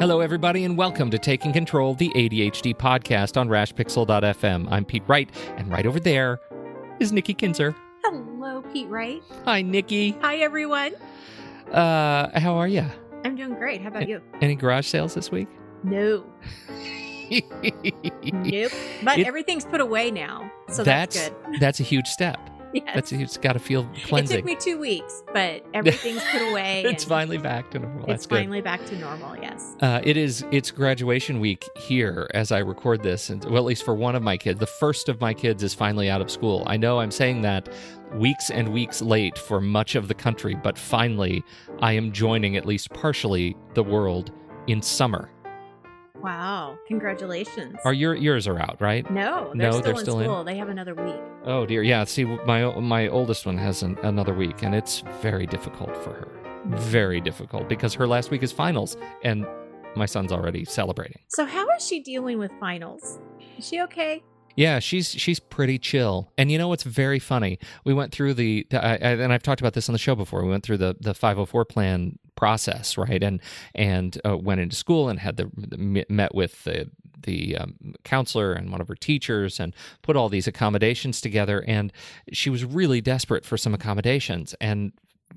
Hello, everybody, and welcome to Taking Control, the ADHD podcast on rashpixel.fm. I'm Pete Wright, and right over there is Nikki Kinzer. Hello, Pete Wright. Hi, Nikki. Hi, everyone. Uh, how are you? I'm doing great. How about you? Any garage sales this week? No. nope. But It- everything's put away now, so that's that's, good. that's a huge step. Yes. That's it's got to feel plenty. it took me two weeks, but everything's put away. it's finally back to normal. That's It's good. finally back to normal. Yes. Uh, it is it's graduation week here as I record this, and well, at least for one of my kids, the first of my kids is finally out of school. I know I'm saying that weeks and weeks late for much of the country, but finally, I am joining at least partially the world in summer. Wow. Congratulations. Are your yours are out, right? no, they're No, still they're in still in? school. They have another week. Oh dear, yeah. See, my my oldest one has an, another week, and it's very difficult for her. Very difficult because her last week is finals, and my son's already celebrating. So how is she dealing with finals? Is she okay? Yeah, she's she's pretty chill. And you know what's very funny? We went through the, the I, I, and I've talked about this on the show before. We went through the the 504 plan process, right? And and uh, went into school and had the, the met with the the um, counselor and one of her teachers and put all these accommodations together and she was really desperate for some accommodations and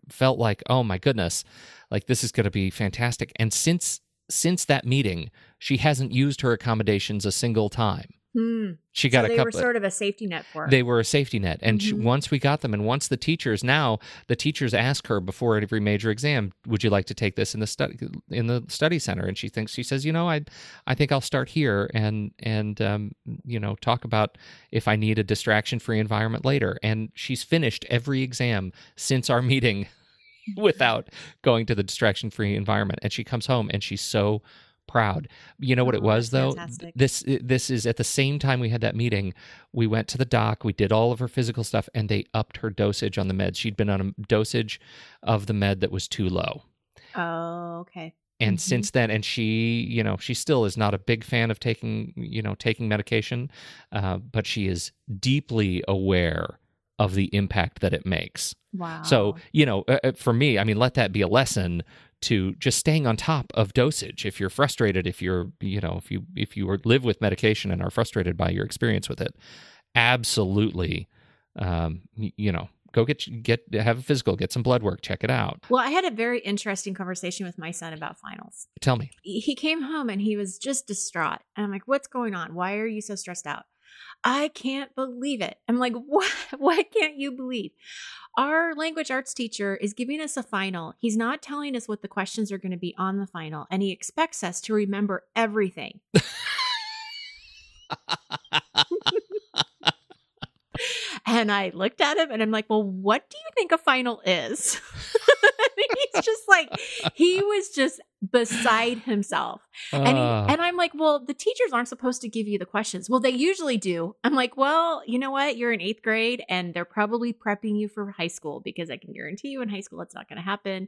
felt like, "Oh my goodness, like this is going to be fantastic." And since since that meeting, she hasn't used her accommodations a single time. Hmm. She got so a they couple were sort of a safety net for her. they were a safety net and she, Mhm. once we got them and once the teachers now the teachers ask her before every major exam would you like to take this in the study in the study center and she thinks she says you know i i think i'll start here and and um, you know talk about if i need a distraction free environment later and she's finished every exam since our meeting without going to the distraction free environment and she comes home and she's so proud you know what it Oh, was though fantastic. this this is at the same time we had that meeting we went to the doc we did all of her physical stuff and they upped her dosage on the meds she'd been on a dosage of the med that was too low oh, okay. and Mhm. since then and she you know she still is not a big fan of taking you know taking medication uh, but she is deeply aware of the impact that it makes Wow. so, you know, uh, uh, for me, I mean, let that be a lesson to just staying on top of dosage. If you're frustrated, if you're, you know, if you if you live with medication and are frustrated by your experience with it, absolutely, um, you know, go get get have a physical, get some blood work, check it out. well, I had a very interesting conversation with my son about finals. Tell me, he came home and he was just distraught. And I'm like, what's going on? Why are you so stressed out? I can't believe it. I'm like, what? What can't you believe? Our language arts teacher is giving us a final. He's not telling us what the questions are going to be on the final, and he expects us to remember everything. And I looked at him and I'm like, well, what do you think a final is? He's just like, he was just beside himself. And, he, Uh, and I'm like, well, the teachers aren't supposed to give you the questions. Well, they usually do. I'm like, well, you know what? You're in eighth grade and they're probably prepping you for high school because I can guarantee you in high school it's not going to happen.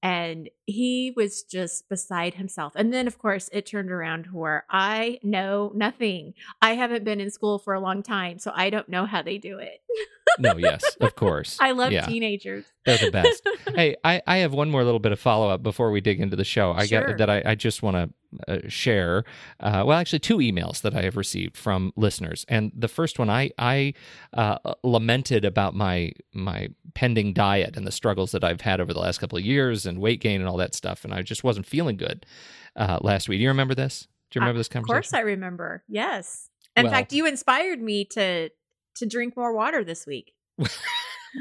and he was just beside himself. And then, of course, it turned around to where I know nothing. I haven't been in school for a long time, so I don't know how they do it. no, yes, of course. I love Yeah. teenagers. They're the best. hey, I, I have one more little bit of follow up before we dig into the show. I Sure. get that I, I just want to uh, share. Uh, well, actually, two emails that I have received from listeners, and the first one I I uh, lamented about my my pending diet and the struggles that I've had over the last couple of years and weight gain and all that stuff, and I just wasn't feeling good uh, last week. Do you remember this? Do you remember this conversation? Of course, I remember. Yes. In Well- fact, you inspired me to to drink more water this week.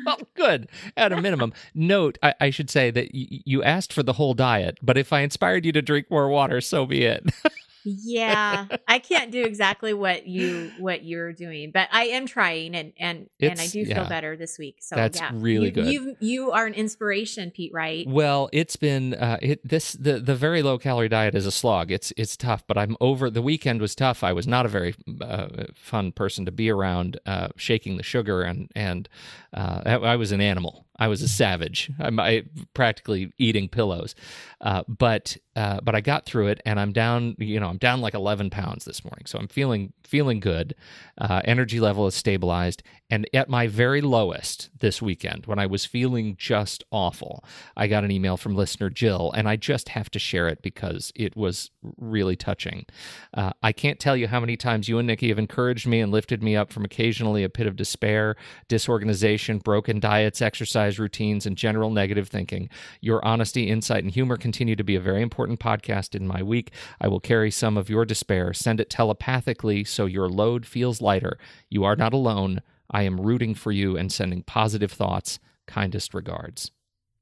well, good. At a minimum, note I, I should say that y- you asked for the whole diet, but if I inspired you to drink more water, so be it. Yeah, I can't do exactly what you what you're doing, but I am trying, and and and I It's- do feel yeah. better this week. So That's yeah, really you, good. You you are an inspiration, Pete. Right? Well, it's been uh, it this the the very low calorie diet is a slog. It's it's tough, but I'm over. The weekend was tough. I was not a very uh, fun person to be around, uh, shaking the sugar and and uh, I, I was an animal. I was a savage. I'm I, practically eating pillows, uh, but uh, but I got through it, and I'm down. You know, I'm down like 11 pounds this morning, so I'm feeling feeling good. Uh, energy level is stabilized, and at my very lowest this weekend, when I was feeling just awful, I got an email from listener Jill, and I just have to share it because it was really touching. Uh, I can't tell you how many times you and Nikki have encouraged me and lifted me up from occasionally a pit of despair, disorganization, broken diets, exercise routines, and general negative thinking. Your honesty, insight, and humor continue to be a very important podcast in my week. I will carry some of your despair, send it telepathically so your load feels lighter. You are not alone. I am rooting for you and sending positive thoughts. Kindest regards,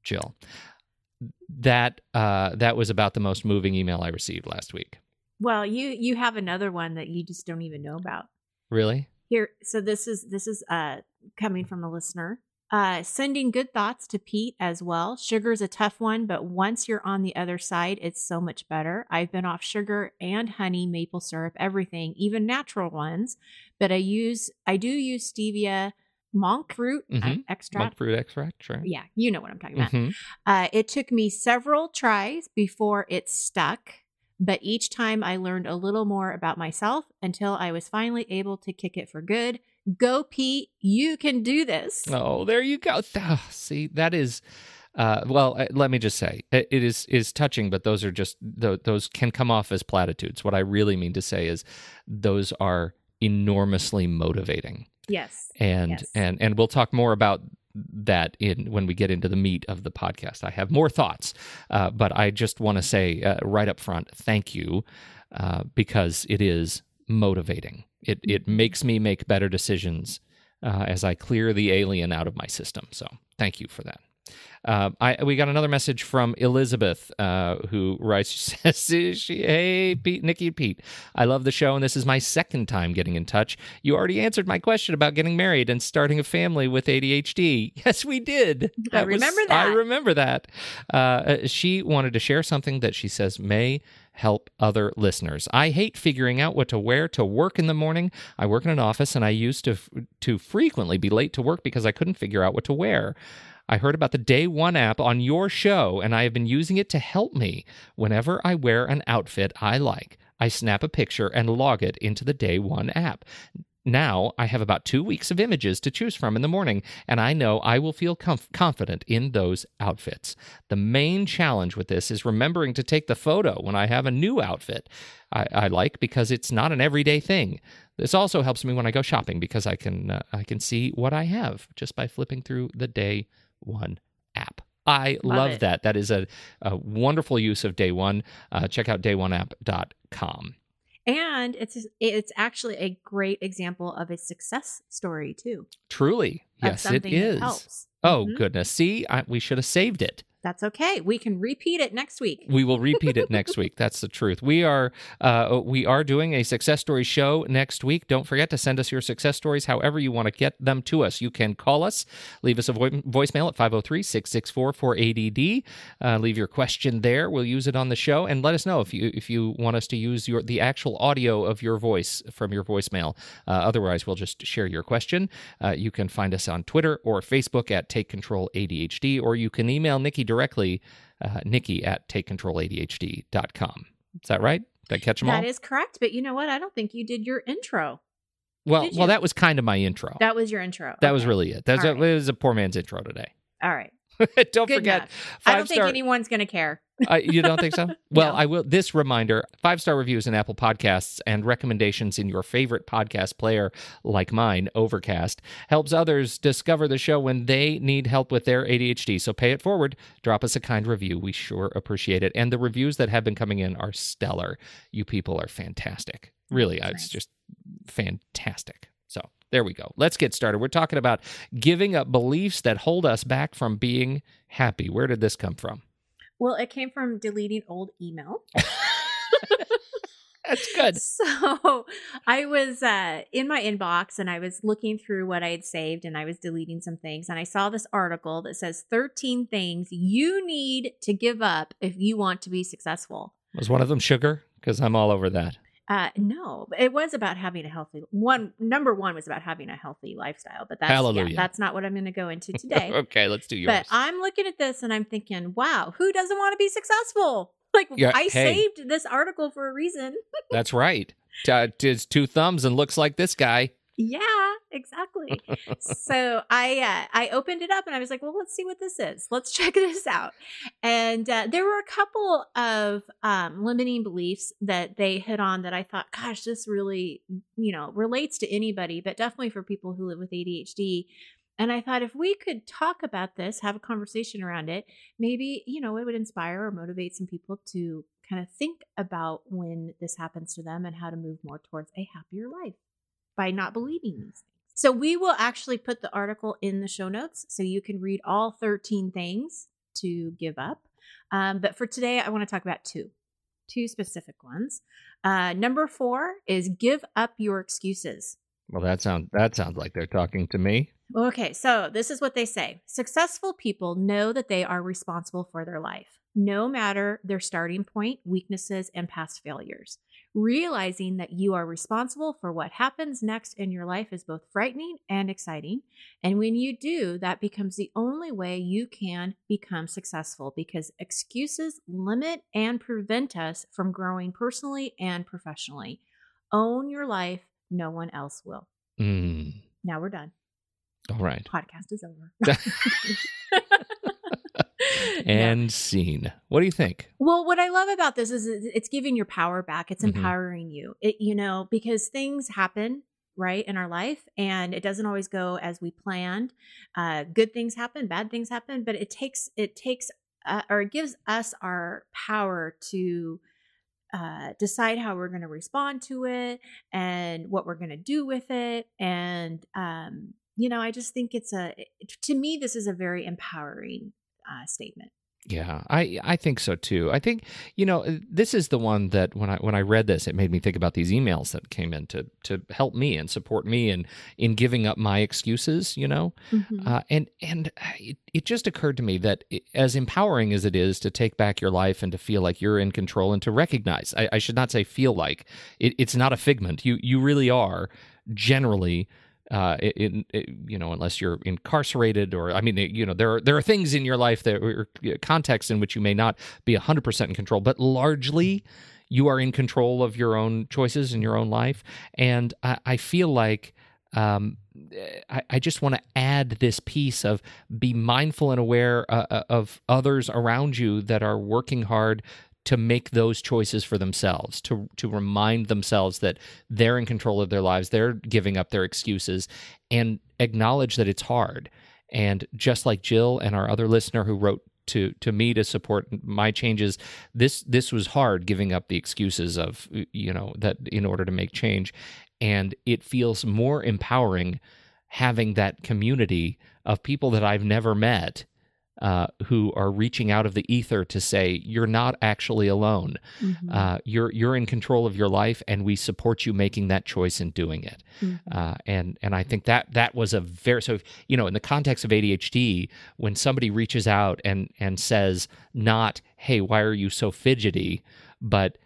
Jill. That uh, that was about the most moving email I received last week. Well, you you have another one that you just don't even know about. Really? Here, so this is this is uh coming from a listener. Uh sending good thoughts to Pete as well. Sugar is a tough one, but once you're on the other side, it's so much better. I've been off sugar and honey, maple syrup, everything, even natural ones, but I use I do use stevia monk fruit uh, Mhm. extract. Monk fruit extract, sure. Yeah, you know what I'm talking about. Mhm. Uh, it took me several tries before it stuck, but each time I learned a little more about myself until I was finally able to kick it for good. Go, Pete. You can do this. Oh, there you go. See, that is. Uh, well, uh, let me just say, it, it is is touching, but those are just those can come off as platitudes. What I really mean to say is, those are enormously motivating, Yes. and Yes. and and we'll talk more about that in when we get into the meat of the podcast. I have more thoughts, uh, but I just want to say uh, right up front, thank you, uh, because it is motivating. It it makes me make better decisions uh, as I clear the alien out of my system. So thank you for that. Uh, I we got another message from Elizabeth uh, who writes. She says, she, "Hey, Pete, Nikki, and Pete, I love the show, and this is my second time getting in touch. You already answered my question about getting married and starting a family with ADHD. Yes, we did. I was- that. I remember that. Uh, uh, she wanted to share something that she says may." Help other listeners. I hate figuring out what to wear to work in the morning. I work in an office and I used to to frequently be late to work because I couldn't figure out what to wear. I heard about the Day One app on your show, and I have been using it to help me. Whenever I wear an outfit I like, I snap a picture and log it into the Day One app. Now I have about two weeks of images to choose from in the morning, and I know I will feel comf- confident in those outfits. The main challenge with this is remembering to take the photo when I have a new outfit I, I like because it's not an everyday thing. This also helps me when I go shopping because I can uh, I can see what I have just by flipping through the Day One app. I Love love, that. That is a, a wonderful use of Day One. Uh, check out dayoneapp.com. And it's it's actually a great example of a success story too. Truly, yes, it is. something that is. helps. Oh Mhm. goodness! See, I, we should have saved it. That's okay. We can repeat it next week. We will repeat it next week. That's the truth. We are uh, we are doing a success story show next week. Don't forget to send us your success stories however you want to get them to us. You can call us, leave us a vo- voicemail at 503-664-4ADD. Uh, leave your question there. We'll use it on the show and let us know if you if you want us to use your the actual audio of your voice from your voicemail. Uh, otherwise, we'll just share your question. Uh, you can find us on Twitter or Facebook at Take Control ADHD, or you can email Nikki directly directly uh, Nikki at takecontroladhd.com. Is that right? Did I catch them all? That is correct. But you know what? I don't think you did your intro. well, well, that was kind of my intro. That was your intro. That was really it. That All a, right. it was a poor man's intro today. all right. don't Good forget. I don't think anyone's going to care. Uh, you don't think so? Well, No. I will. This reminder: five star reviews in Apple Podcasts and recommendations in your favorite podcast player, like mine, Overcast, helps others discover the show when they need help with their ADHD. So pay it forward. Drop us a kind review. We sure appreciate it. And the reviews that have been coming in are stellar. You people are fantastic. Really, That's it's nice. just fantastic. So there we go. Let's get started. We're talking about giving up beliefs that hold us back from being happy. Where did this come from? Well, it came from deleting old email. That's good. So I was uh, in my inbox and I was looking through what I had saved and I was deleting some things. And I saw this article that says 13 things you need to give up if you want to be successful. Was one of them sugar? Because I'm all over that. Uh, no, it was about having a healthy one. Number one was about having a healthy lifestyle, but that's yeah, that's not what I'm going to go into today. okay, let's do yours. But I'm looking at this and I'm thinking, wow, who doesn't want to be successful? Like Yeah, I hey. saved this article for a reason. That's right. T- uh, It's two thumbs and looks like this guy. Yeah, exactly. so I uh, I opened it up and I was like, well, let's see what this is. Let's check this out. And uh, there were a couple of um, limiting beliefs that they hit on that I thought, gosh, this really you know relates to anybody, but definitely for people who live with ADHD. And I thought if we could talk about this, have a conversation around it, maybe you know it would inspire or motivate some people to kind of think about when this happens to them and how to move more towards a happier life by not believing these things. So we will actually put the article in the show notes so you can read all 13 things to give up. Um, but for today, I want to talk about two, two specific ones. Uh, number four is give up your excuses. Well, that sounds that sounds like they're talking to me. Okay, so this is what they say Successful people know that they are responsible for their life, no matter their starting point, weaknesses, and past failures. Realizing that you are responsible for what happens next in your life is both frightening and exciting. And when you do, that becomes the only way you can become successful because excuses limit and prevent us from growing personally and professionally. Own your life, no one else will. Mm, Now we're done all right. podcast is over. And scene. What do you think? well, what I love about this is it's giving your power back. It's Mhm. empowering you. It you know because things happen right in our life and it doesn't always go as we planned. Uh, good things happen, bad things happen, but it takes it takes uh, or it gives us our power to uh, decide how we're going to respond to it and what we're going to do with it. And, um, you know, I just think it's a, to me, this is a very empowering uh, statement. Yeah, I I think so too. I think you know this is the one that when I when I read this, it made me think about these emails that came in to to help me and support me in in giving up my excuses. You know, uh, and and it, it just occurred to me that it, as empowering as it is to take back your life and to feel like you're in control and to recognize, I, I should not say feel like it, it's not a figment. You you really are generally uh, you know unless you're incarcerated or I mean you know there are there are things in your life that are contexts in which you may not be 100% in control but largely you are in control of your own choices in your own life. And I, I feel like um, I, I just want to add this piece of be mindful and aware uh, of others around you that are working hard to make those choices for themselves to to remind themselves that they're in control of their lives they're giving up their excuses and acknowledge that it's hard. And just like Jill and our other listener who wrote to to me to support my changes this this was hard giving up the excuses of you know that in order to make change. And it feels more empowering having that community of people that I've never met uh, who are reaching out of the ether to say you're not actually alone. Mhm. Uh, you're you're in control of your life, and we support you making that choice and doing it. Mhm. Uh, and and I think that that was a very so you know in the context of ADHD, when somebody reaches out and and says not, "Hey, why are you so fidgety?" but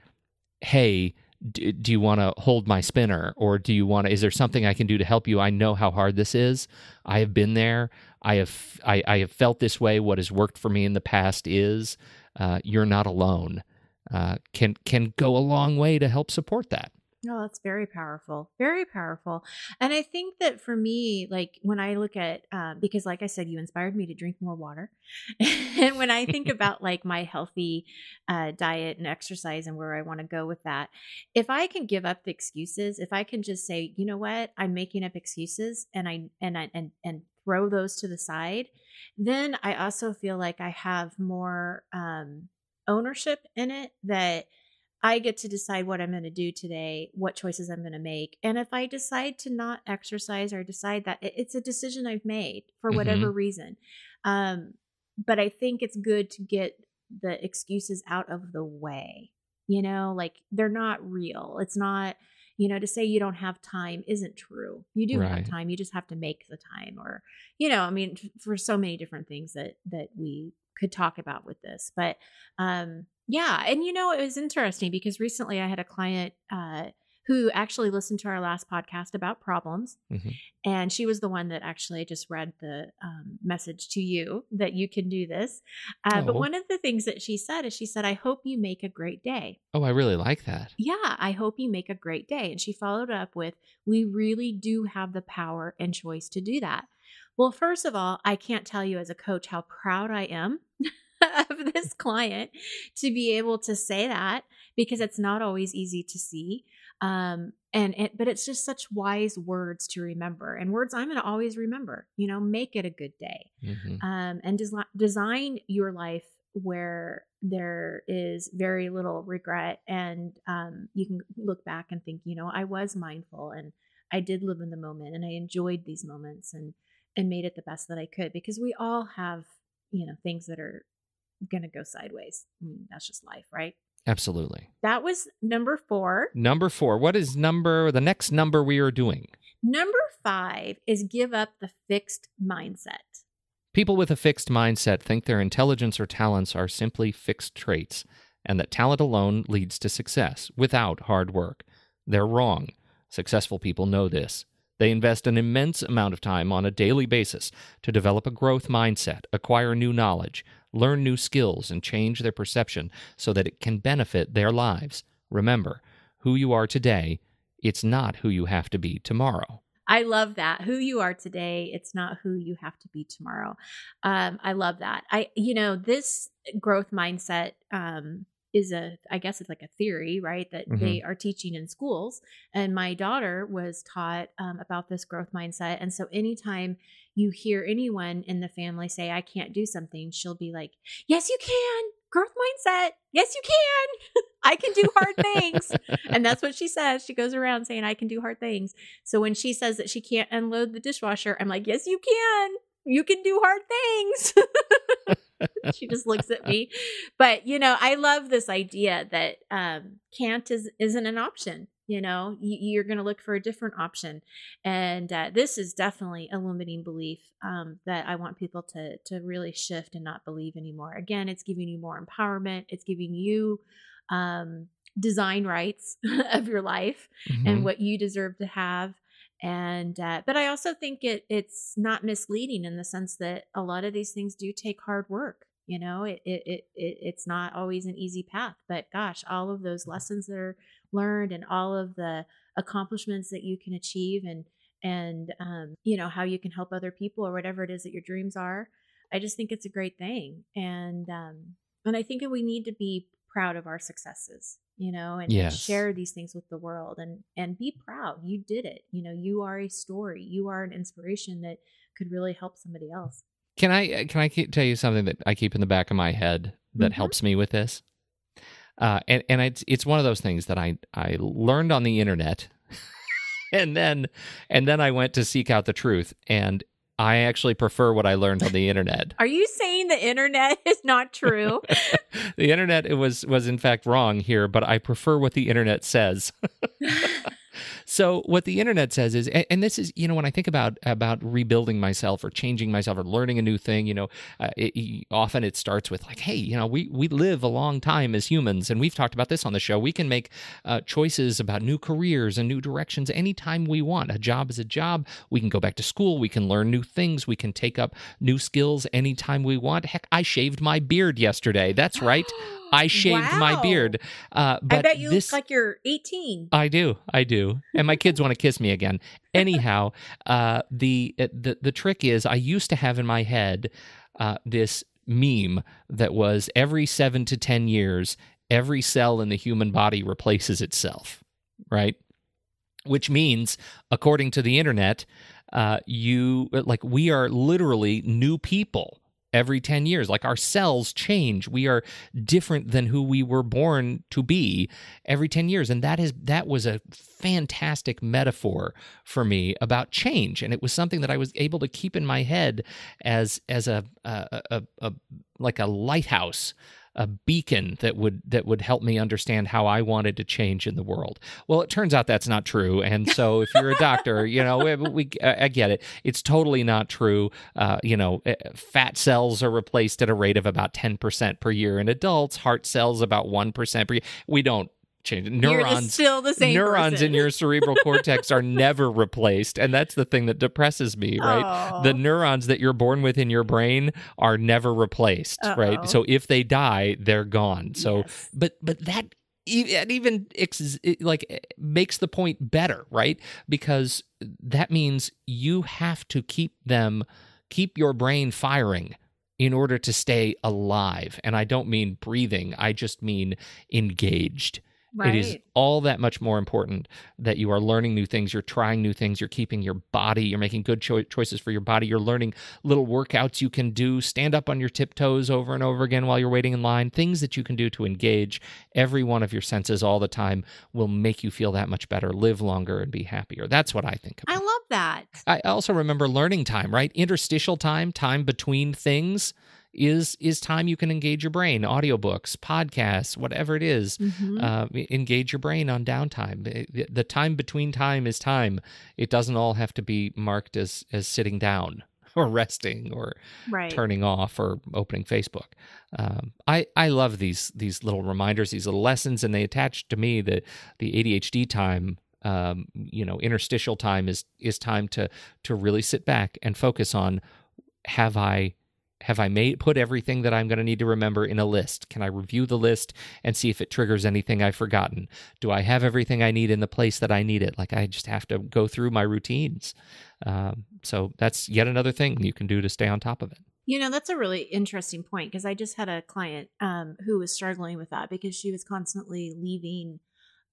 "Hey." Do, do you want to hold my spinner? Or do you want to is there something i can do to help you? I know how hard this is. I have been there. I have i, I have felt this way. What has worked for me in the past is uh, you're not alone. Uh, can can go a long way to help support that no, that's very powerful. Very powerful. And I think that for me, like when I look at, uh, because like I said, you inspired me to drink more water. and when I think about like my healthy uh, diet and exercise and where I want to go with that, if I can give up the excuses, if I can just say, you know what, I'm making up excuses and I, and I, and, and throw those to the side, then I also feel like I have more um, ownership in it that, I get to decide what I'm going to do today, what choices I'm going to make. And if I decide to not exercise or decide that it's a decision I've made for whatever mm-hmm. reason. Um, but I think it's good to get the excuses out of the way. You know, like they're not real. It's not, you know, to say you don't have time isn't true. You do right. have time. You just have to make the time or, you know, I mean, for so many different things that, that we could talk about with this. But, um, yeah. And you know, it was interesting because recently I had a client uh, who actually listened to our last podcast about problems. Mm-hmm. And she was the one that actually just read the um, message to you that you can do this. Uh, oh. But one of the things that she said is she said, I hope you make a great day. Oh, I really like that. Yeah. I hope you make a great day. And she followed up with, We really do have the power and choice to do that. Well, first of all, I can't tell you as a coach how proud I am of this client to be able to say that because it's not always easy to see. Um, and it, but it's just such wise words to remember and words I'm going to always remember, you know, make it a good day. Mm-hmm. Um, and des- design your life where there is very little regret and um, you can look back and think you know i was mindful and i did live in the moment and i enjoyed these moments and and made it the best that i could because we all have you know things that are going to go sideways. I mean, that's just life, right? Absolutely. That was number four. Number four. What is number, the next number we are doing? Number five is give up the fixed mindset. People with a fixed mindset think their intelligence or talents are simply fixed traits and that talent alone leads to success without hard work. They're wrong. Successful people know this. They invest an immense amount of time on a daily basis to develop a growth mindset, acquire new knowledge, learn new skills, and change their perception so that it can benefit their lives. Remember, who you are today, it's not who you have to be tomorrow. I love that. Who you are today, it's not who you have to be tomorrow. Um, I love that. I, you know, this growth mindset um, is a i guess it's like a theory right that mm-hmm. they are teaching in schools. And my daughter was taught um, about this growth mindset. And so anytime you hear anyone in the family say i can't do something she'll be like yes you can. Growth mindset. Yes you can. I can do hard things. And that's what she says. She goes around saying i can do hard things. So when she says that she can't unload the dishwasher i'm like yes you can. You can do hard things she just looks at me. But you know, I love this idea that um, can't is isn't an option. You know, you, are going to look for a different option, and uh, this is definitely a limiting belief um, that I want people to to really shift and not believe anymore. Again, it's giving you more empowerment. It's giving you um, design rights of your life mm-hmm. and what you deserve to have and uh, but i also think it it's not misleading in the sense that a lot of these things do take hard work you know? It, it it, it it's not always an easy path but gosh all of those lessons that are learned and all of the accomplishments that you can achieve and and um, you know how you can help other people or whatever it is that your dreams are i just think it's a great thing. And um and i think we need to be proud of our successes you know and, yes. share these things with the world and and be proud. You did it. You know you are a story. You are an inspiration that could really help somebody else. Can i can i tell you something that i keep in the back of my head that mm-hmm. helps me with this? Uh, and and it's it's one of those things that I I learned on the internet, and then and then I went to seek out the truth, and I actually prefer what I learned on the internet. Are you saying the internet is not true? the internet was was in fact wrong here, but I prefer what the internet says. So what the internet says is, and, and this is, you know, when I think about about rebuilding myself or changing myself or learning a new thing, you know, uh, it, often it starts with like, hey, you know, we we live a long time as humans, and we've talked about this on the show. We can make uh, choices about new careers and new directions anytime we want. A job is a job. We can go back to school. We can learn new things. We can take up new skills anytime we want. Heck, I shaved my beard yesterday. That's right. I shaved my beard. Uh, but I bet you this, look like you're 18. I do, I do, and my kids want to kiss me again. Anyhow, uh, the the the trick is, I used to have in my head uh, this meme that was every seven to ten years, every cell in the human body replaces itself, right? Which means, according to the internet, uh, you like we are literally new people every 10 years. Like our cells change. We are different than who we were born to be every 10 years. And that is that was a fantastic metaphor for me about change. And it was something that I was able to keep in my head as as a a, a, a like a lighthouse a beacon that would that would help me understand how I wanted to change in the world. Well, it turns out that's not true, and so if you're a doctor, you know we, we I get it. It's totally not true. Uh, you know, eh, fat cells are replaced at a rate of about ten percent per year in adults. Heart cells about one percent per year. We don't change neurons. just still the same neurons person. in your cerebral cortex are never replaced, and that's the thing that depresses me. Right, Aw. the neurons that you're born with in your brain are never replaced Uh-oh. right so if they die they're gone so Yes. but but that it even ex- it, like eh, makes the point better right because that means you have to keep them keep your brain firing in order to stay alive and i don't mean breathing i just mean engaged right. it is all that much more important that you are learning new things, you're trying new things, you're keeping your body, you're making good cho- choices for your body, you're learning little workouts you can do, stand up on your tiptoes over and over again while you're waiting in line, things that you can do to engage every one of your senses all the time will make you feel that much better, live longer, and be happier. That's what I think about. I love that. I also remember learning time, right? Interstitial time, time between things. Is is time you can engage your brain, audiobooks, podcasts, whatever it is Mhm. uh, engage your brain on downtime. It- The time between time is time. It doesn't all have to be marked as as sitting down or resting or right. turning off or opening Facebook. Um, I I love these these little reminders, these little lessons, and they attach to me the the ADHD time. Um, you know, interstitial time is is time to to really sit back and focus on have I have I made put everything that I'm going to need to remember in a list? Can I review the list and see if it triggers anything I've forgotten? Do I have everything I need in the place that I need it? Like I just have to go through my routines. Um, so that's yet another thing you can do to stay on top of it. You know, that's a really interesting point because I just had a client um, who was struggling with that because she was constantly leaving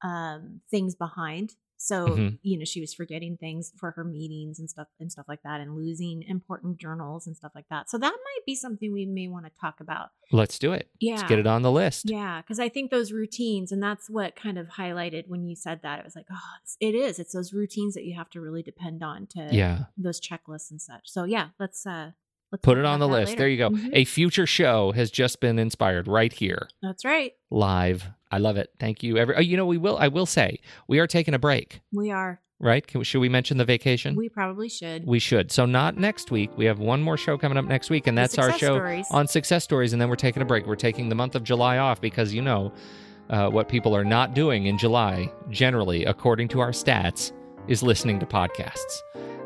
um, things behind. So, Mhm. you know, she was forgetting things for her meetings and stuff and stuff like that and losing important journals and stuff like that. So that might be something we may want to talk about. Let's do it. Yeah. Let's get it on the list. Yeah, because I think those routines, and that's what kind of highlighted when you said that. It was like, oh, it is. It's those routines that you have to really depend on to Yeah. those checklists and such. So yeah, let's uh let's Put it on the list. later. There you go. Mhm. A future show has just been inspired right here, That's right. live. I love it. Thank you. Every, oh, you know, we will. I will say we are taking a break. We are. Right? Can, should we mention the vacation? We probably should. We should. So not next week. We have one more show coming up next week, and that's our show stories. on success stories. And then we're taking a break. We're taking the month of July off because you know uh, what people are not doing in July, generally, according to our stats, is listening to podcasts.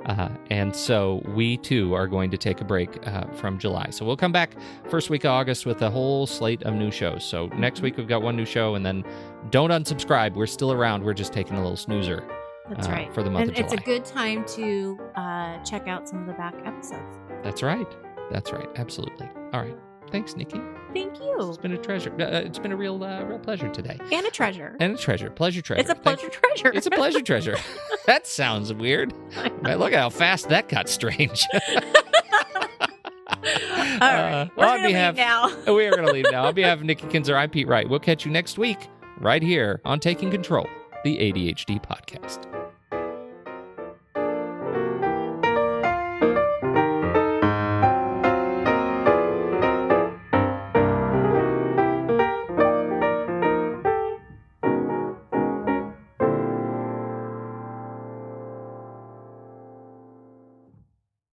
Uh, and so we too are going to take a break uh, from July. So we'll come back first week of August with a whole slate of new shows. So next week we've got one new show, and then don't unsubscribe. We're still around. We're just taking a little snoozer. That's uh, right. for the month and it's a good time to uh check out some of the back episodes. That's right. That's right. Absolutely. All right. Thanks, Nikki. Thank you. It's been a treasure. Uh, it's been a real, uh, real pleasure today, And a treasure. and a treasure. Pleasure, treasure. it's a Thank- pleasure treasure. It's a pleasure, treasure. that sounds weird. Man, look at how fast that got strange. All right. Uh, We're on gonna behalf- leave now. we are going to leave now. On behalf of Nikki Kinzer, I'm Pete Wright. We'll catch you next week right here on Taking Control, the ADHD podcast.